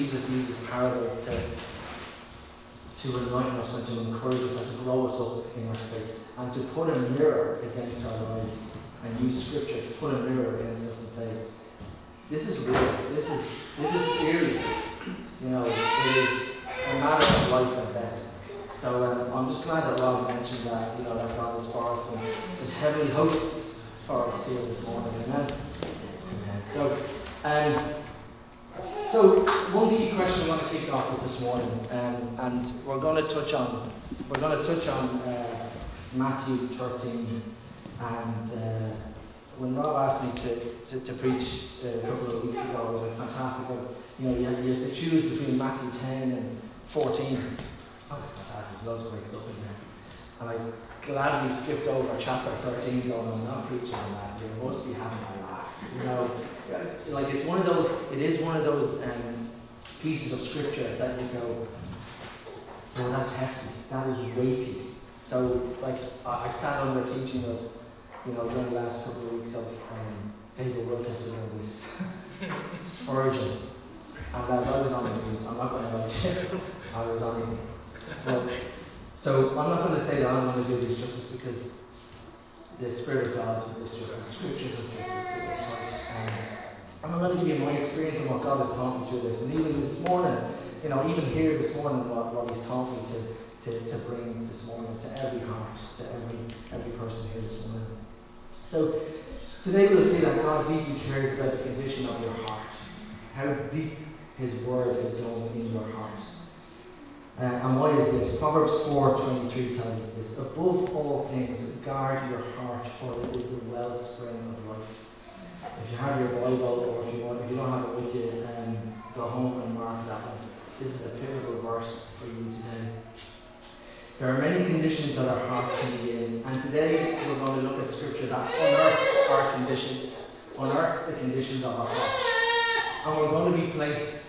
Jesus uses parables to to enlighten us and to encourage us and to grow us up in our faith and to put a mirror against our lives and use scripture to put a mirror against us and say, this is real, this is this is serious. You know, it is a matter of life and death. So um, I'm just glad that Rob mentioned that, you know, that God is for us and there's heavenly hosts for us here this morning. Amen. So um, so one key question I want to kick off with this morning, um, and we're going to touch on we're going to touch on uh, Matthew 13, and uh, when Rob asked me to, to, to preach uh, a couple of weeks ago, it was like fantastic. You know, you have, you have to choose between Matthew 10 and 14. I was like, fantastic, there's loads of great stuff in there. And I gladly skipped over chapter 13, going, I'm not preaching on that. You must be having a laugh. You know, like it's one of those, it is one of those um, pieces of scripture that you go, oh, that's hefty, that is weighty. So, like, I, I sat under teaching of, you know, during the last couple of weeks of um, David Wilkerson and this Spurgeon. And as I was on it, was, I'm not going to you, I was on it. So, I'm not going to say that I'm going to do this justice because the Spirit of God does this justice, Scripture does this justice. Um, I'm going to give you my experience and what God has taught me through this. And even this morning, you know, even here this morning, what, what He's taught me to, to, to bring this morning to every heart, to every, every person here this morning. So, today we'll see that God deeply cares about the condition of your heart, how deep His Word is going in your heart. Uh, and why is this? Proverbs 4.23 tells us this. Above all things, guard your heart, for it is the wellspring of life. If you have your Bible, or if you, want, if you don't have it with you, um, go home and mark that one. This is a pivotal verse for you today. There are many conditions that our hearts be in, and today we're going to look at scripture that unearths our conditions, unearths the conditions of our heart. And we're going to be placed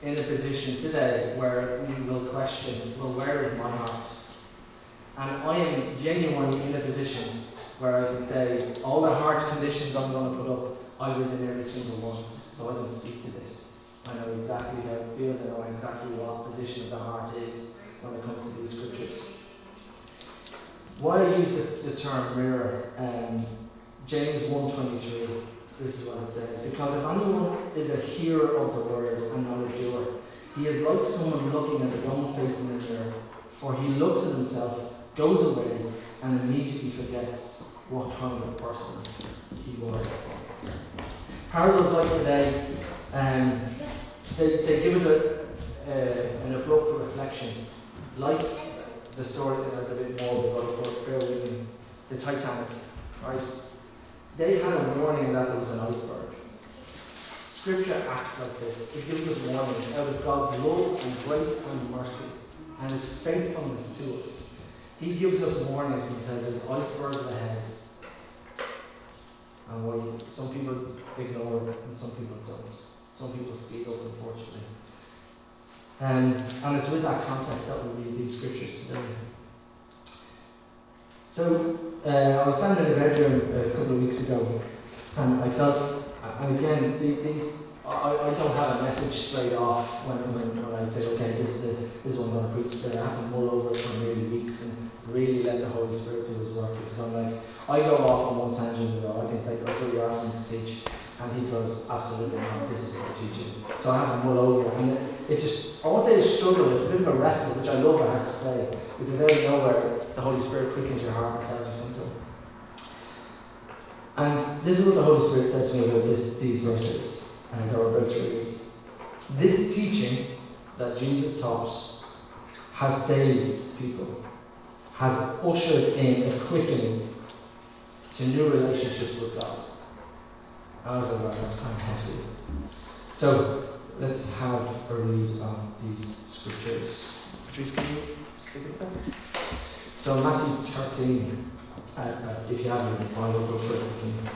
in a position today where we will question, well, where is my heart? And I am genuinely in a position where I can say, all the heart conditions I'm going to put up, I was in every single one, so I can speak to this. I know exactly how it feels, I know exactly what position of the heart is when it comes to these scriptures. Why I use the, the term mirror, um, James 1.23, this is what it says. Because if anyone is a hearer of the word and not a doer, he is like someone looking at his own face in the mirror. For he looks at himself, goes away, and immediately forgets what kind of person he was. Parables like today, um, they, they give us a, uh, an abrupt reflection, like the story that I bit more about, the Titanic, right? They had a warning that there was an iceberg. Scripture acts like this. It gives us warnings out of God's love and grace and mercy and His faithfulness to us. He gives us warnings and says there's icebergs ahead. And we, some people ignore it and some people don't. Some people speak up, unfortunately. Um, and it's with that context that we read these scriptures today. So, uh, I was standing in the bedroom a couple of weeks ago, and I felt, and again, these, I, I don't have a message straight off when, when, when I say, okay, this is, the, this is what I'm going to preach today. I have to mull over it for maybe weeks and really let the Holy Spirit do His work. Because I'm like, I go off on one tangent and go, I think that's what you're asking to teach. And he goes, absolutely not, this is what we're teaching. So I have to mull over And it, it's just, I won't say a struggle, it's a bit of a wrestle, which I love, I have to say. Because out of nowhere, the Holy Spirit quickens your heart and tells you something. And this is what the Holy Spirit said to me about this, these verses and that we're about. This teaching that Jesus taught has saved people, has ushered in a quickening to new relationships with God. I was like, well, that's kind of hefty. So let's have a read of these scriptures. Patrice, can you stick it there? So Matthew 13, uh, uh, if you have your Bible, go for it. You can,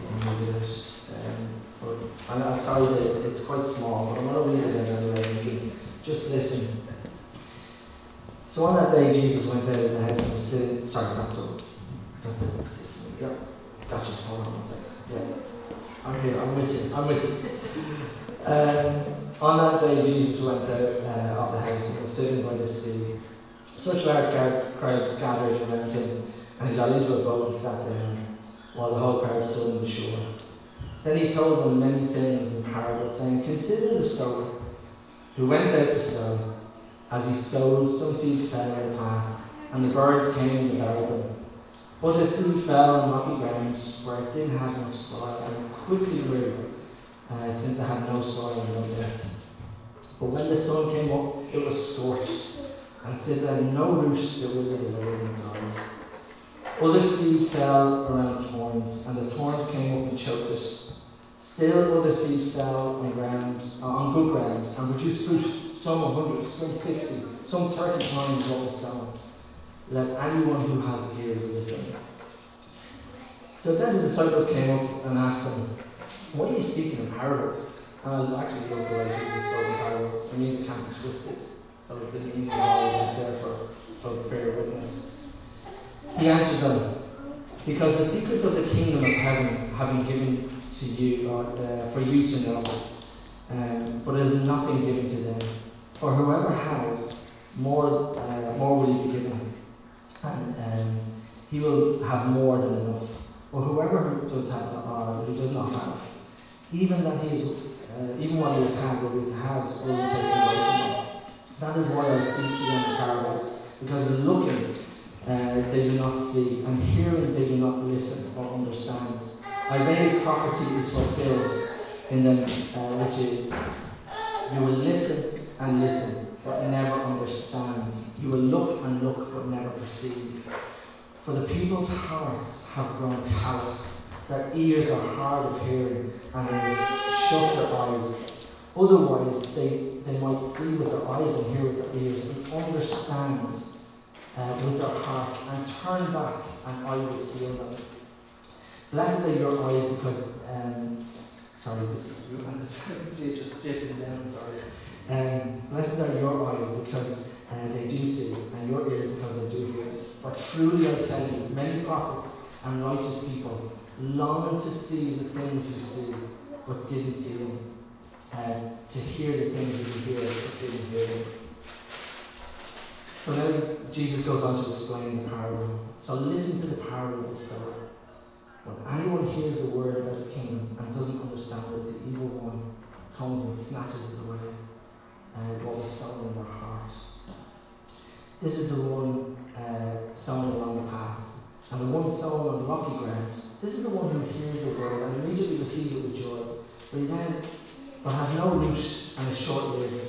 you can I'm, I'm sorry that it's quite small, but I'm going to read it anyway. You can just listen. So on that day, Jesus went out of the house and was sitting. Sorry, that's all. That's it. Yeah. Gotcha. Hold on a second. Yeah. I'm here. I'm with you. I'm with you. Um, on that day, Jesus went out uh, of the house and was sitting by the sea. Such large crowds gathered around him, and he got into a boat and sat down, while the whole crowd stood on the shore. Then he told them many things in parables, saying, Consider the sower who went out to sow. As he sowed, some seed fell on the path, and the birds came and devoured them. But the seed fell on rocky grounds where it didn't have much soil, and quickly grew, uh, since it had no soil and no depth. But when the sun came up, it was scorched, and since it had no roots, it withered away and died. Other seed fell around thorns, and the thorns came up and choked it. Still other seed fell on ground, uh, on good ground, and produced fruit, some hundred, some sixty, some thirty times what was sown. Let anyone who has ears listen. So then the disciples came up and asked him, Why are you speaking in parables? And I actually love the way Jesus spoke in parables. It means it can't be twisted. So the meaning is always there for, for bear witness. He answered them, Because the secrets of the kingdom of heaven have been given to you, or uh, for you to know, um, but it has not been given to them. For whoever has, more, uh, more will be given and um, he will have more than enough. Or whoever does have, uh, who does not have, even that he is, uh, even what he has had, will be has will be taken away from him. That is why I speak to them in parables, because looking uh, they do not see, and hearing they do not listen or understand. Isaiah's prophecy is fulfilled in them, uh, which is, You will listen and listen, but never understand. You will look and look, but never perceive. For the people's hearts have grown callous, their ears are hard of hearing, and they shut their eyes. Otherwise, they, they might see with their eyes and hear with their ears and understand uh, with their hearts and turn back, and I will heal them. Blessed are your eyes because, um, sorry, you just dipping down, sorry. Um, blessed are your eyes because uh, they do see, and your ears because they do hear. For truly I tell you, many prophets and righteous people longed to see the things you see, but didn't see them. Uh, to hear the things you hear, but didn't hear them. So now Jesus goes on to explain the parable. So listen to the parable of the sower. When anyone hears the word about the kingdom and doesn't understand it, the evil one comes and snatches it away and what was sown in their heart. This is the one uh, sown along the path. And the one sown on the rocky ground, this is the one who hears the word and immediately receives it with joy. But he then but has no root and is short lived.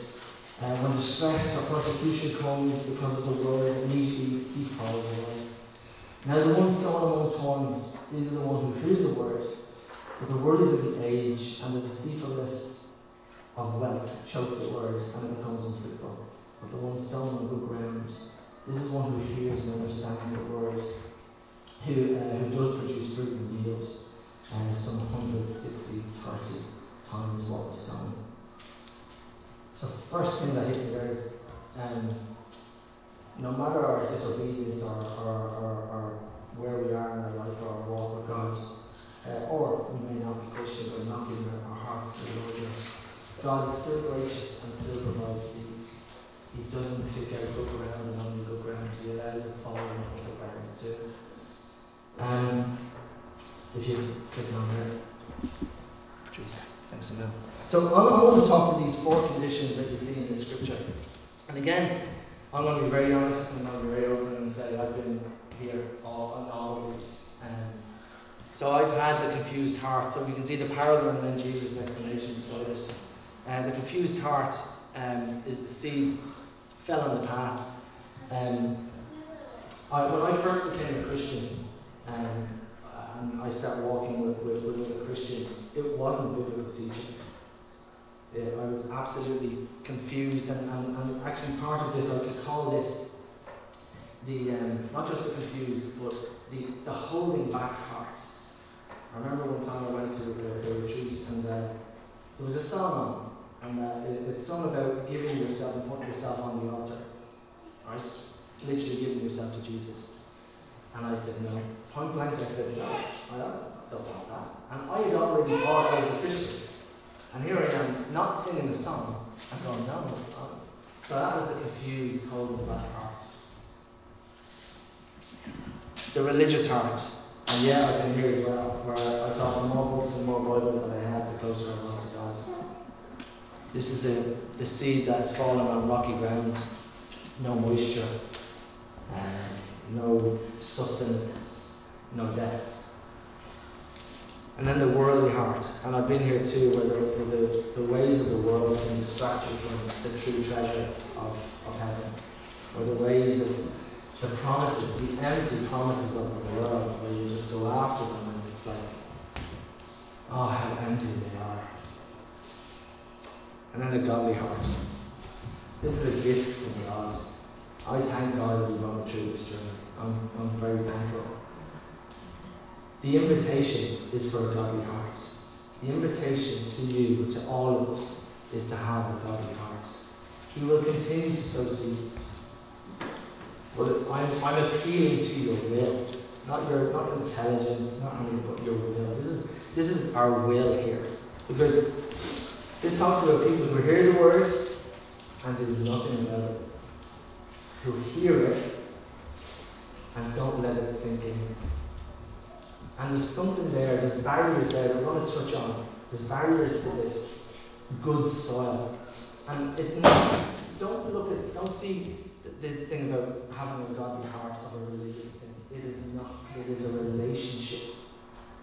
Uh, when distress or persecution comes because of the word, immediately he falls away. Now, the one sown among thorns, these are the one who hears the word, but the worries of the age and the deceitfulness of wealth choke the word, and it becomes unfruitful. But the one sown on good ground, this is one who hears and understands the word, who, uh, who does produce fruit and yields, uh, some 160, 30 times what was sown. So first thing that hit me there is um, no matter our disobedience or, or, or, or, where we are in our life or our walk with God, uh, or we may not be Christian but not giving our, our hearts to the Lord yet, God is still gracious and still provides seeds. He doesn't pick out good ground and only good ground. He allows it fall in other gardens too. Um, if you click on there. Jesus. Thanks a million. So I want to talk to these four conditions that you see in the scripture. And again, I'm going to be very honest and I'm going to be very open and say I've been here all on all of these. Um, so I've had the confused heart. So we can see the parallel and then Jesus' explanation So this. Uh, the confused heart um, is the seed fell on the path. Um, I, when I first became a Christian, um, and I started walking with, with, with other Christians, it wasn't biblical teaching. I was absolutely confused, and, and, and, actually part of this, I could call this the um, not just the confused, but the, the holding back heart. I remember one time I went to a, a retreat, and uh, there was a song on, and uh, it, it's sung about giving yourself and putting yourself on the altar. Right? Literally giving yourself to Jesus. And I said, no. Point blank, I said, no, I don't, don't want that. And I had already thought I was a Christian. And here I am, not singing the song, and going, no, no. So that was the confused, cold, and black heart. The religious heart. And yeah, I've been here as well, where I, I thought the more books and more Bible that I had, the closer I was to God. This is the, the seed that's fallen on rocky ground, no moisture, uh, no sustenance, no depth. And then the worldly heart. And I've been here too, where the, where the, the ways of the world can distract you from the true treasure of, of heaven. Or the ways of the promises, the empty promises of the world, where you just go after them and it's like, oh, how empty they are. And then a godly heart. This is a gift from God. I thank God that we've gone through this journey. I'm, I'm very thankful. The invitation is for a godly heart. The invitation to you, to all of us, is to have a godly heart. He will continue to sow seeds. But I'm, I'm appealing to your will, not your not your intelligence, not anything, but your will. This is this is our will here, because this talks about people who hear the word and do nothing about it, who hear it and don't let it sink in. And there's something there, there's barriers there we're going to touch on. There's barriers to this good soil. And it's not, don't look at, don't see this thing about having a godly heart of a religious thing. It is not. It is a relationship.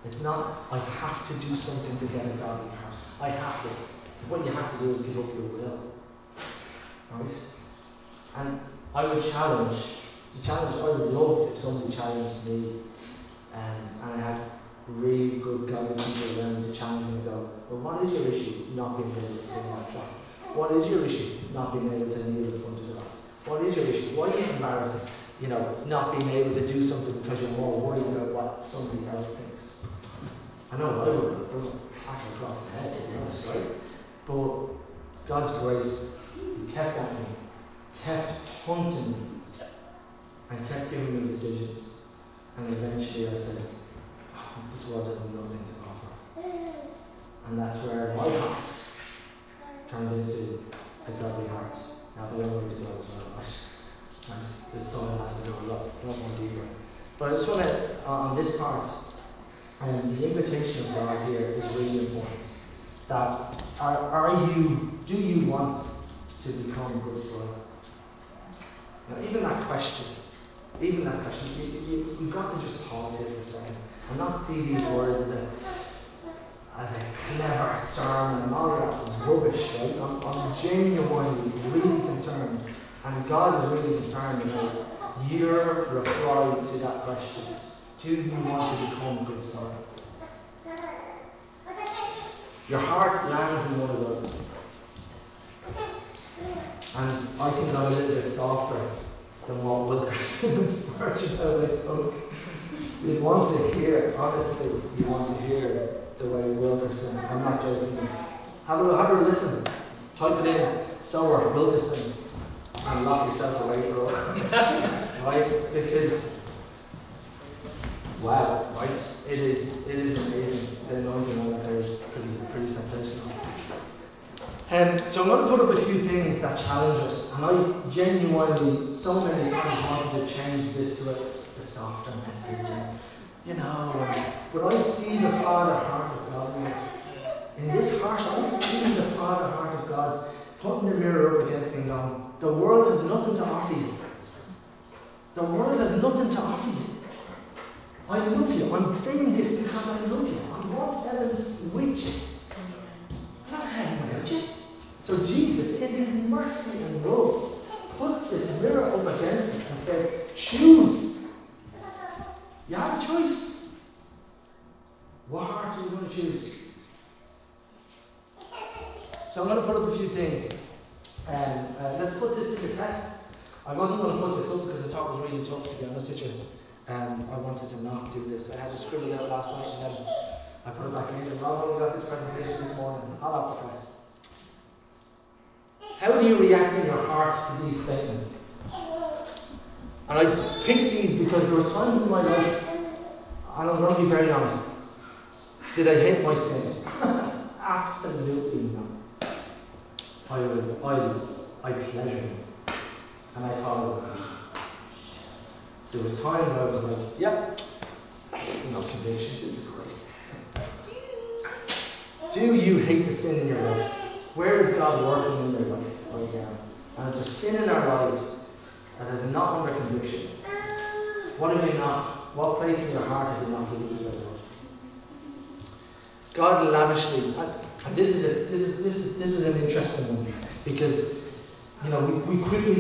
It's not, I have to do something to get a godly heart. I have to. What you have to do is give up your will. Right? And I would challenge, the challenge I would love if somebody challenged me um, and I had really good godly people around to challenge me and go, well, what is your issue not being able to sing that? What is your issue not being able to kneel in front of God? What is your issue? Why are you embarrassed? You know, not being able to do something because you're more worried about what somebody else thinks. I know I would have done it across the head, to be honest, right? But God's grace kept at me, kept haunting me, and kept giving me decisions. And eventually I said, oh, this world has nothing to offer. And that's where my heart turned into a godly heart. Now the long way to go as well. The soil has to go a lot, a lot more deeper. But I just want to, uh, on this part, and um, the invitation of God here is really important. That are, are you, do you want to become good soil? Now, even that question, even that question, you, you, you've got to just pause here for a second and not see these words as a, as a clever sermon and all that rubbish, right? I'm, I'm genuinely really concerned, and God is really concerned about your reply to that question. Do you want to become good soil? Your heart lands in one of those. And I think I'm a little bit softer than what Wilkerson and Spurgeon they spoke. You want to hear, honestly, you want to hear the way Wilkerson, I'm not joking. Have a, have a listen. Type it in, Sower, Wilkerson, and lock yourself away for a while. right? Because, wow, right? It is, it is amazing. Um, so I'm going to put up a few things that challenge us, and I genuinely, so many times wanted to change this to a, a softer message. And, you know, but I see the Father heart of God in this. Heart, I see the Father heart of God putting the mirror up against me going, the world has nothing to offer you. The world has nothing to offer you. I love you. I'm saying this because I love you. I want heaven with you. Not heaven without you. So Jesus, in his mercy and love, puts this mirror up against us and says, choose. You have a choice. What heart are you going to choose? So I'm going to put up a few things. Um, uh, let's put this to the test. I wasn't going to put this up because I thought it was really tough to be honest with you. Um, I wanted to not do this. I had to scribble it out last night and then I put it back in I've only got this presentation this morning. Have to press. How do you react in your hearts to these statements? And I picked these because there were times in my life, and I'm going to be very honest, did I hate my sin? Absolutely not. I was, I, I pleasured it. And I thought it was. There was times I was like, yep, no conviction, this is great. Do you hate the sin in your life? Where is God working in your life right now? And if there's sin in our lives that is not under conviction, what have you not, what place in your heart have you not given to the Lord? God lavishly, and this is, a, this is, this is, this is an interesting one because, you know, we, we quickly,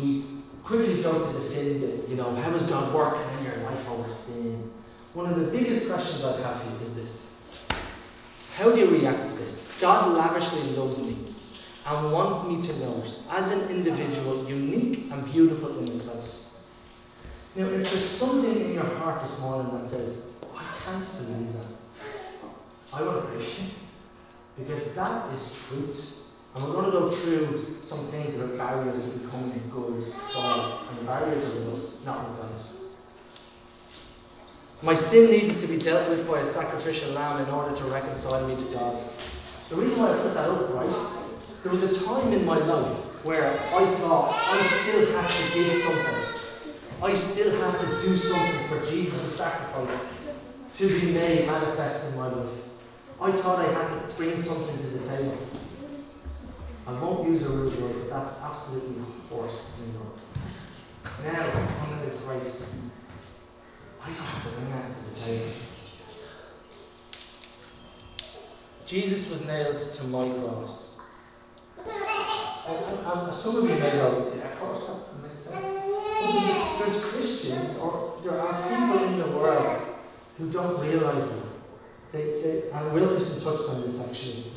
we quickly go to the sin bit, you know, how is God working in your life over sin? One of the biggest questions I'd have for you is this. How do you react to this? God lavishly loves me and wants me to know as an individual, unique and beautiful in His sight. Now, if there's something in your heart this morning that says, oh, I can't believe that, I want to preach. Because that is truth. And we're going to go through some things are barriers to becoming good soil. And the barriers are with us, not with God. My sin needed to be dealt with by a sacrificial lamb in order to reconcile me to God. The reason why I put that up, right? There was a time in my life where I thought I still have to give something. I still have to do something for Jesus' sacrifice to be made manifest in my life. I thought I had to bring something to the table. I won't use a rude word, but that's absolutely horse in Now, under His grace, I don't have to bring that to the table. Jesus was nailed to my cross. And, and, and some of you may go, yeah, of course, that makes sense. There's Christians, or there are people in the world who don't realize that. They, they, and Wilkerson touched on this actually.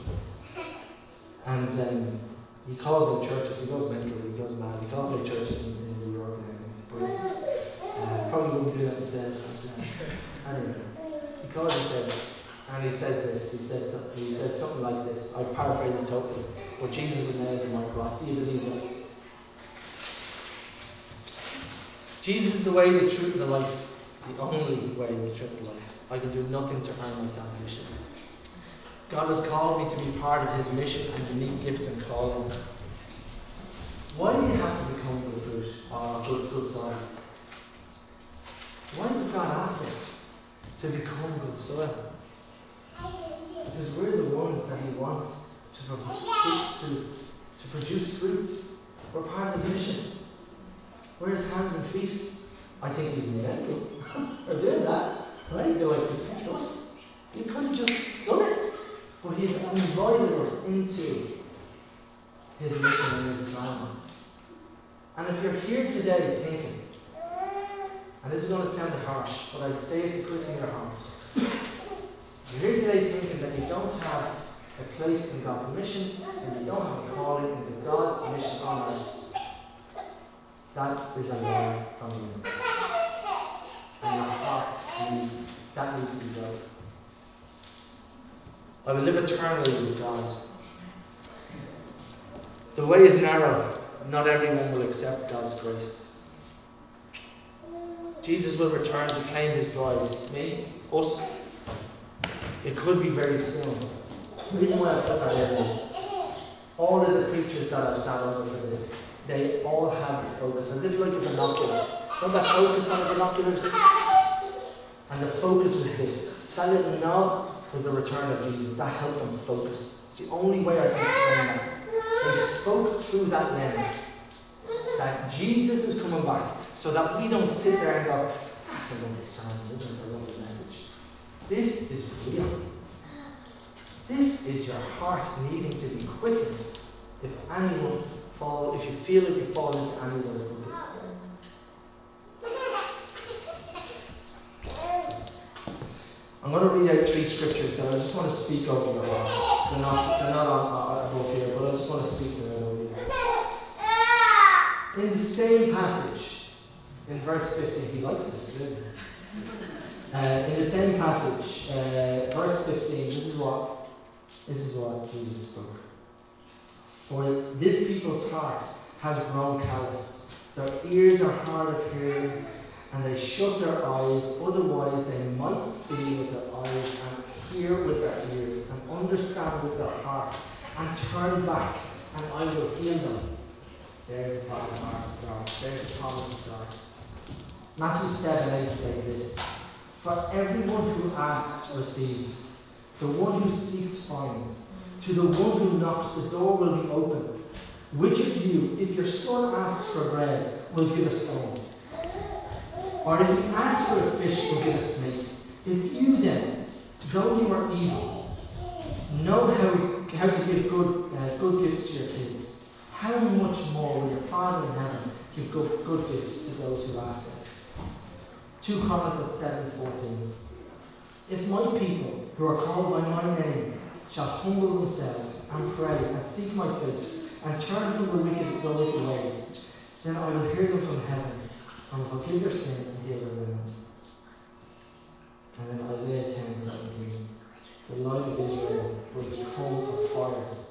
And um, he calls them churches, he goes mental, he goes mad, he calls them churches in, in New York and everything. Uh, probably wouldn't do that today. Uh, anyway, he calls it there. And he says this, he says, he says something like this, I paraphrase it totally. But Jesus was nailed to my cross. Do you believe that? Jesus is the way, the truth, and the life. The only way, the truth, and the life. I can do nothing to earn my salvation. God has called me to be part of His mission and unique gifts and calling. Why do you have to become good fruit or good, good soil? Why does God ask us to become good soil? Because we're the ones that He wants to, to, to produce fruit. We're part of His mission. We're His hands and feet. I think He's mental for doing that. Right? They're like, us. You could have just done it. But He's invited us into His mission and His plan. And if you're here today thinking, and this is going to sound harsh, but I say it to quicken your heart. You're here today thinking that you don't have a place in God's mission and you don't have a calling into God's mission on earth. That is a lie from you. And your heart needs, that needs to right. I will live eternally with God. The way is narrow. Not everyone will accept God's grace. Jesus will return to claim his bride. Me, us. It could be very soon. The reason why I put that in is all of the preachers that I've sat under for this, they all have the focus, a little like a binocular. So that focus on the binoculars? And the focus was this. That little knob was the return of Jesus. That helped them focus. It's the only way I can explain that. They spoke through that lens that Jesus is coming back so that we don't sit there and go, that's a lovely sign, that's a lovely message. This is real. This is your heart needing to be quickened if anyone fall, if you feel like you fall into any of those buckets. I'm going to read out three scriptures that I just want to speak over your heart. They're not, they're not on, above here, but I just want to speak them over you. In the same passage, in verse 15, he likes this, he? Uh, in the same passage, uh, verse 15, this is what this is what Jesus spoke. For this people's heart has grown callous. Their ears are hard of hearing, and they shut their eyes, otherwise they might see with their eyes and hear with their ears and understand with their heart and turn back, and I will heal them. There's the heart of God. There's the promise of God. Matthew 7 8 say this For everyone who asks receives, the one who seeks finds, to the one who knocks the door will be opened. Which of you, if your son asks for bread, will give a stone? Or if he asks for a fish, will give a snake? If you then, though you are evil, know how, how to give good, uh, good gifts to your kids, how much more will your Father in heaven give good, good gifts to those who ask Him? 2 Chronicles 7:14. If my people, who are called by my name, shall humble themselves and pray and seek my face and turn from the wicked, the wicked ways, then I will hear them from heaven and will forgive their sin and heal their land. And then Isaiah 10:17. The light of Israel will become a fire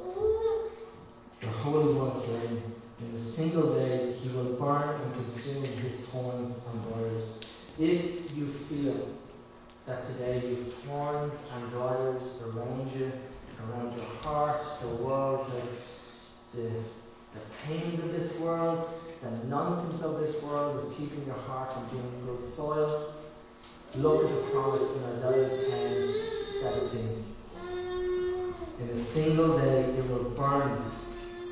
the Holy One flame. In a single day he will burn and consume his thorns and briars. If you feel that today you've and briars around you, around your heart, the world has the, the pains of this world, the nonsense of this world is keeping your heart from being good soil, look at the promise in Isaiah 10 17. In a single day it will burn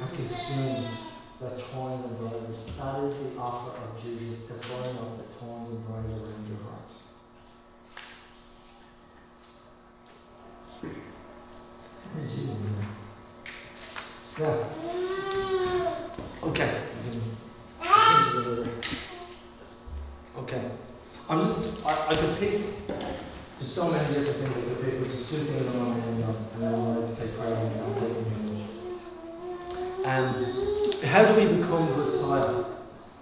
and consume the thorns and briars. That is the offer of Jesus to burn up the thorns and briars around your heart. Yeah. Okay. Okay. I'm just, I, I could pick there's so many different things I could pick, which is I want to end on, and I want to say prayer and I'll take them um, how do we become good soil?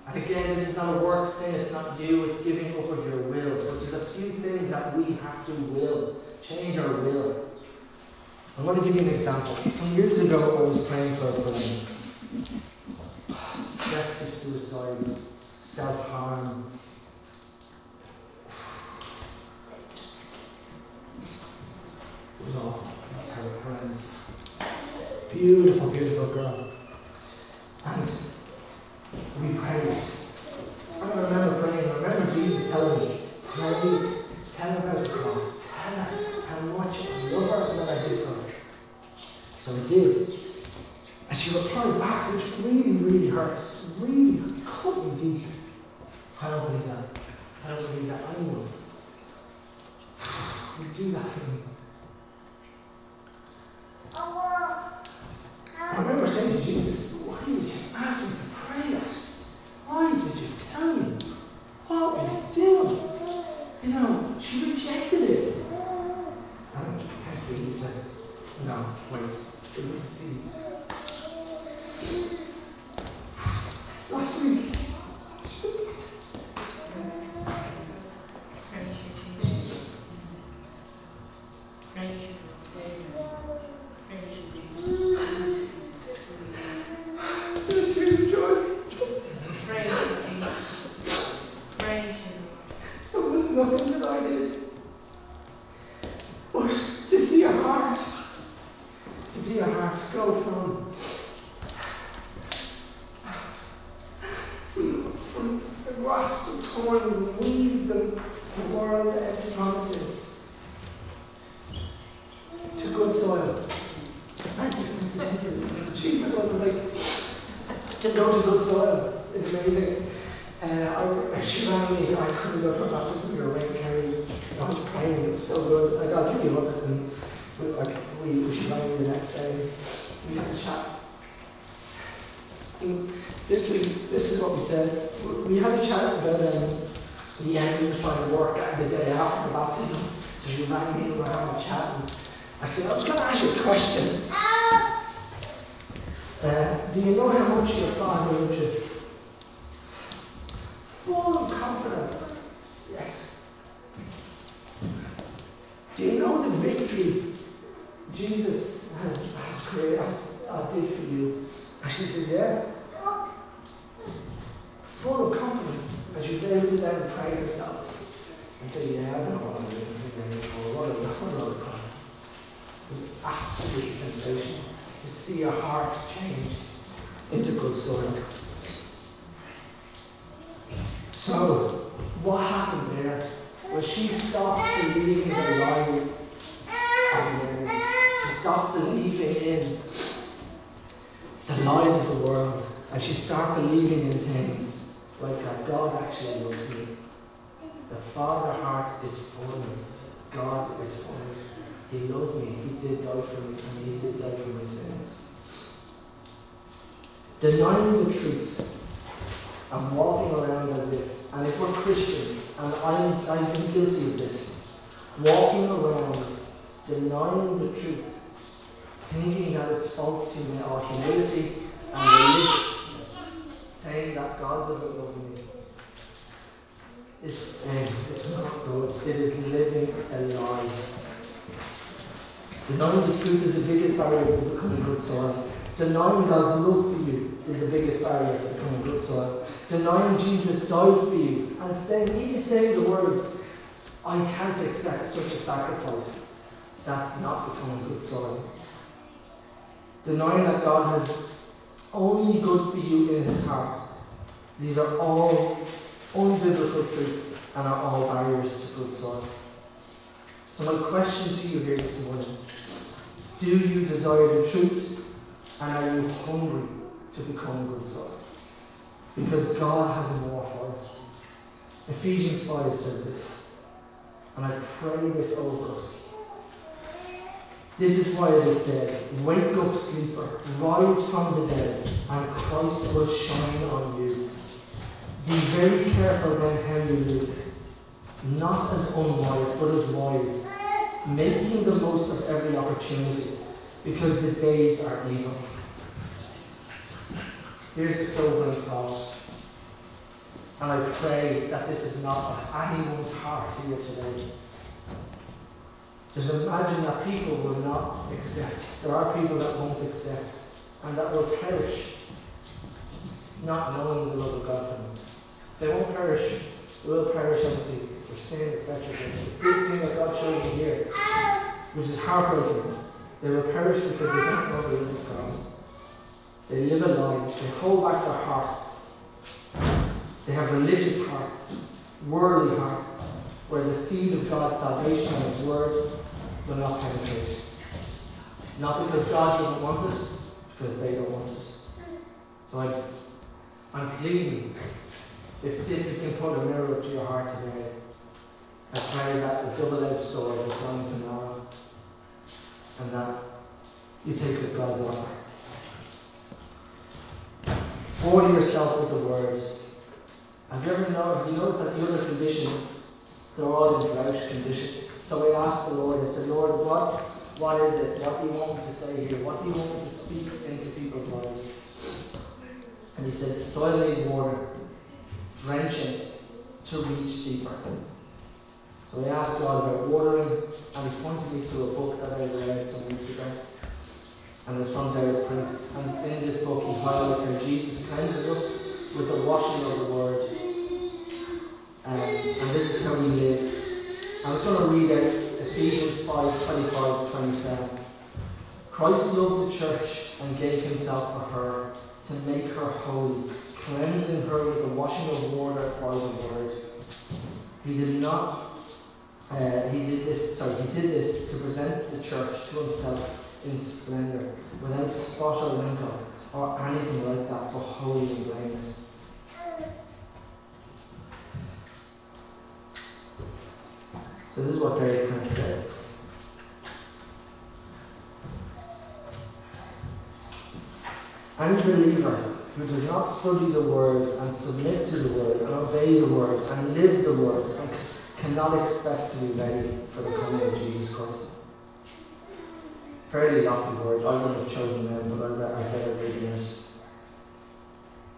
And again, this is not a work thing, it's not you, it's giving up of your will. But there's a few things that we have to will, change our will. I'm going to give you an example. Some years ago, I was praying for a friend. Deaths of suicides, self harm. No, that's how it ends. Beautiful, beautiful girl. And we prayed. I remember praying, I remember Jesus telling me, me, tell her about the cross, tell her how much I love her and that I did for her. So I did. And she replied back, which really, really hurts. Really cut me deep. I don't believe that. I don't believe that anyone would do that for me. I remember saying to Jesus, why did you ask me to pray us? Why did you tell me? What were you doing? You know, she rejected it. I don't thankfully he said, no, wait, it was seed. Last week, Work work the day after the baptism. So she rang me, we were having a chat. and I said, oh, I was going to ask you a question. Uh, do you know how much your father owed you? Full of confidence. Yes. Do you know the victory Jesus has, has created, I uh, did for you? And she said, yeah. Full of confidence. And she was able to then pray herself and say, Yeah, I don't know what I'm doing anymore. What a, what a. It was absolutely sensational to see her heart change into good soil. So, what happened there was she stopped believing the lies the. She stopped believing in the lies of the world, and she started believing in things like that God actually loves me. The Father heart is for me. God is for me. He loves me. He did die for me, and He did die for my sins. Denying the truth and walking around as if, and if we're Christians, and I'm, I've been guilty of this, walking around denying the truth, thinking that it's false to or humility and religiousness, saying that God doesn't love me. It's, um, it's not good. It is living a lie. Denying the truth is the biggest barrier to becoming good soil. Denying God's love for you is the biggest barrier to becoming good soil. Denying Jesus died for you and saying, even saying the words, I can't accept such a sacrifice. That's not becoming good soil. Denying that God has only good for you in his heart. These are all unbiblical truths and are all barriers to good soil. So my question to you here this morning, do you desire the truth and are you hungry to become good soil? Because God has more for us. Ephesians 5 says this, and I pray this over us. This is why it said, Wake up, sleeper, rise from the dead, and Christ will shine on you. Be very careful then how you live, not as unwise, but as wise, making the most of every opportunity, because the days are evil. Here's the sobering thought. And I pray that this is not for anyone's heart here today. Just imagine that people will not accept. There are people that won't accept and that will perish, not knowing the love of God. They won't perish. They will perish obviously for sin, etc. The big thing that God shows me here, which is heartbreaking, they will perish because they don't know the love of God. They live a lie. They hold back their hearts. They have religious hearts, worldly hearts, where the seed of God's salvation and His Word will not penetrate. Not because God doesn't want it, because they don't want it. So I, I'm pleading, if this is can put a mirror up to your heart today, I pray that the double-edged sword is coming tomorrow, and that you take up God's offer. Order yourself with the words. Have you ever know, you noticed that the other conditions, they're all in drought condition? So we asked the Lord, I said, Lord, what, what is it? What do you want me to say here? What do you want me to speak into people's lives? And he said, soil needs water, drenching to reach deeper. So we asked God about watering, and he pointed me to a book that I read some weeks ago. And it's from Derek Prince. And in this book, he highlights how Jesus cleanses us with the washing of the Word. Um, and this is how we live. I'm going to read out Ephesians 5 25 27. Christ loved the church and gave himself for her to make her holy, cleansing her with the washing of water by the word. He did not uh, he did this sorry, he did this to present the church to himself in splendour, without spot or wrinkle or anything like that, but holy and blameless. So this is what Derek Prince says. Any believer who does not study the Word and submit to the Word and obey the Word and live the Word and cannot expect to be ready for the coming of Jesus Christ. Fairly lofty words. I wouldn't have chosen them, but I, I said it reading it.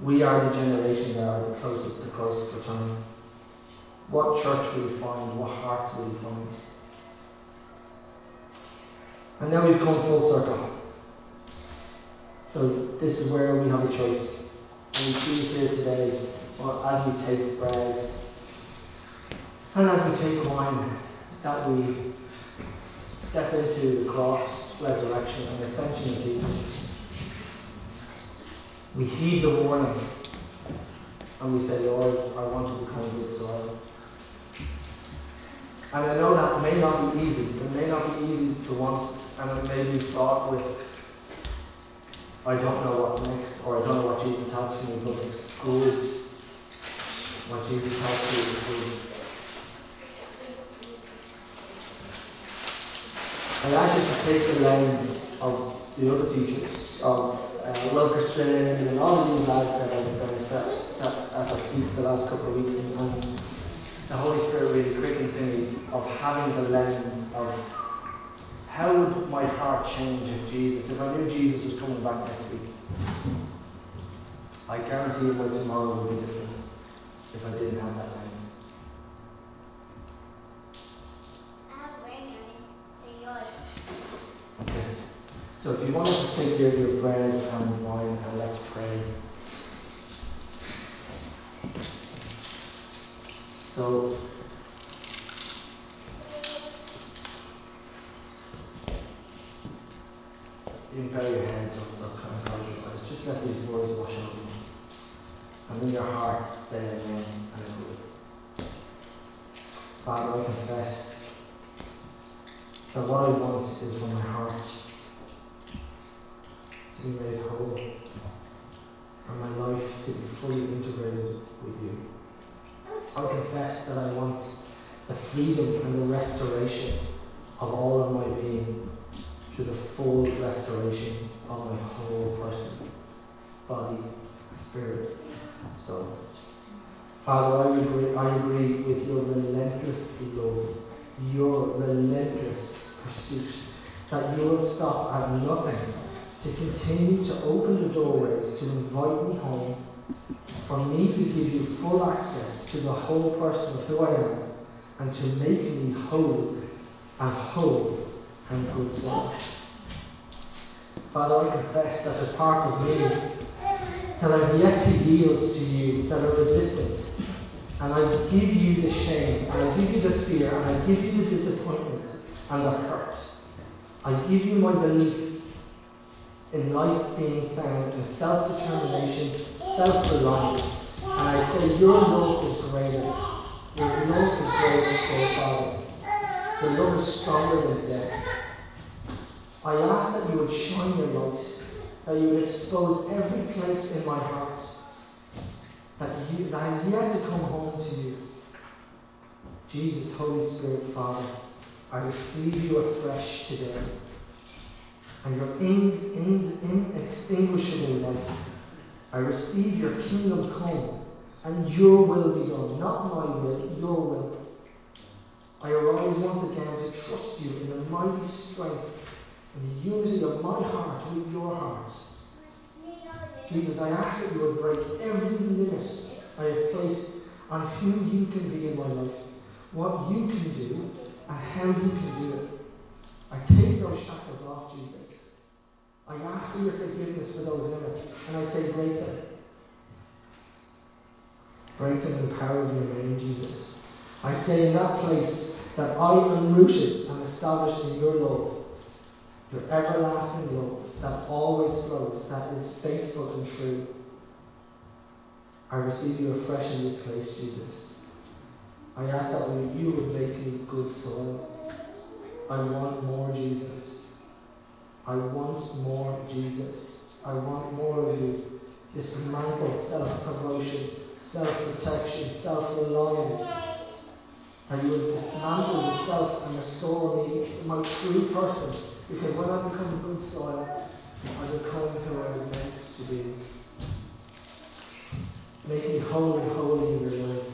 We are the generation that are the closest to Christ for time. What church will we find? What hearts will we find? And now we've come full circle. So this is where we have a choice. And we choose here today, or as we take bread and as we take wine, that we step into the cross, resurrection, and ascension of Jesus. We heed the warning and we say, Lord, I want to become good soil. And I know that may not be easy. It may not be easy to want, and it may be fraught with, I don't know what's next, or I don't know what Jesus has for me, but it's good. What Jesus has for you is good. I ask you to take the lens of the other teachers, of uh, Wilkerson and all of these lads that I've, I've sat, sat at our feet the last couple of weeks, and the Holy Spirit really quickened to me of having the lens of how would my heart change if Jesus, if I knew Jesus was coming back next week? I guarantee you my tomorrow would be different if I didn't have that lens. Okay. So if you want to just take your, your bread and wine and let's pray. So you can bow your heads or, or kind of close your eyes. Just let these words wash over you. And in your amen and. Father, I confess that what I want is for my heart to be made whole and my life to be fully integrated with you. I confess that I want the freedom and the restoration of all of my being to the full restoration of my whole person, body, spirit, soul. Father, I agree, I agree with your relentless love, your relentless pursuit, that you will stop at nothing to continue to open the doorways to invite me home, for me to give you full access to the whole person of who I am, and to make me whole and whole and good soul. Father, I confess that a part of me that I've yet to yield to you, that are the distance, and I give you the shame, and I give you the fear, and I give you the disappointment and the hurt. I give you my belief in life being found in self determination, self reliance. And I say, Your love is greater. Your love is greater, so Father. Your love is stronger than death. I ask that you would shine your light, that you would expose every place in my heart that, you, has yet to come home to you. Jesus, Holy Spirit, Father, I receive you afresh today and your in, in, inextinguishable life. I receive your kingdom come and your will be done, not my will, your will. I arise once again to trust you in the mighty strength and the unity of my heart with your heart. Jesus, I ask that you would break every limit I have placed on who you can be in my life, what you can do, and how you can do it. I take those shackles off, Jesus. I ask for your forgiveness for those limits, and I say, break them. Break them in the power of your name, Jesus. I say in that place that I am rooted and established in your love, your everlasting love that always flows, that is faithful and true. I receive you afresh in this place, Jesus. I ask that you would make me good soil. I want more, Jesus. I want more, Jesus. I want more of you. Dismantle self promotion, self protection, self reliance. That you would dismantle yourself and restore me to my true person. Because when I become good soil, I become who I was meant to be. Make me whole and holy in your life.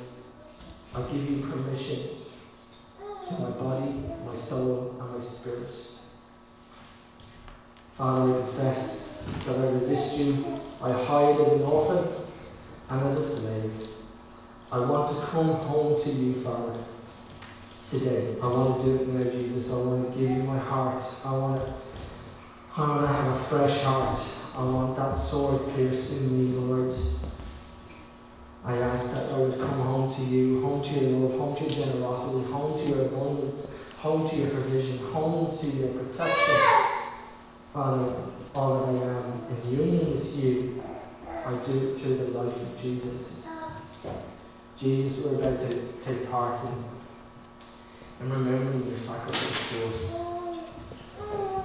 I give you permission to my body, my soul, and my spirit. Father, I confess that I resist you. I hide as an orphan and as a slave. I want to come home to you, Father, today. I want to do it now, Jesus. I want to give you my heart. I want to I want to have a fresh heart. I want that sword piercing me, Lord. I ask that I would come home to you, home to your love, home to your generosity, home to your abundance, home to your provision, home to your protection. Father, all that I am in union with you, I do it through the life of Jesus. Jesus, we're about to take part in and remembering your sacrifice for us.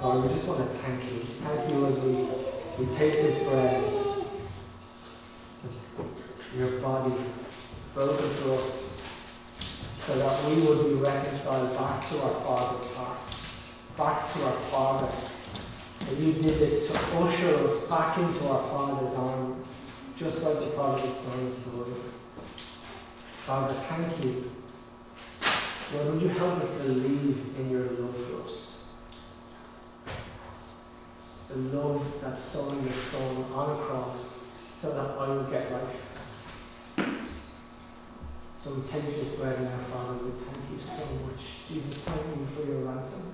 Lord, we just want to thank you. Thank you as we, we take this bread, your body broken for us, so that we would be reconciled back to our Father's heart, back to our Father. And you did this to usher us back into our Father's arms, just like the prodigal son's daughter. Father, thank you. Lord, would you help us believe in your love for us? The love that saw your Son on a cross so that I would get life. So we take this bread now, Father. We thank you so much. Jesus, thank you for your ransom.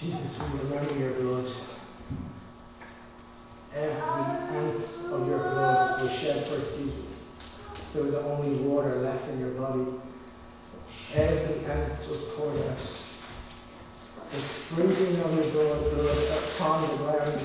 Jesus, we remember your blood. Every ounce of your blood was shed for Jesus. There was only water left in your body. Every ounce was poured out. The sprinkling of your blood, blood upon the ground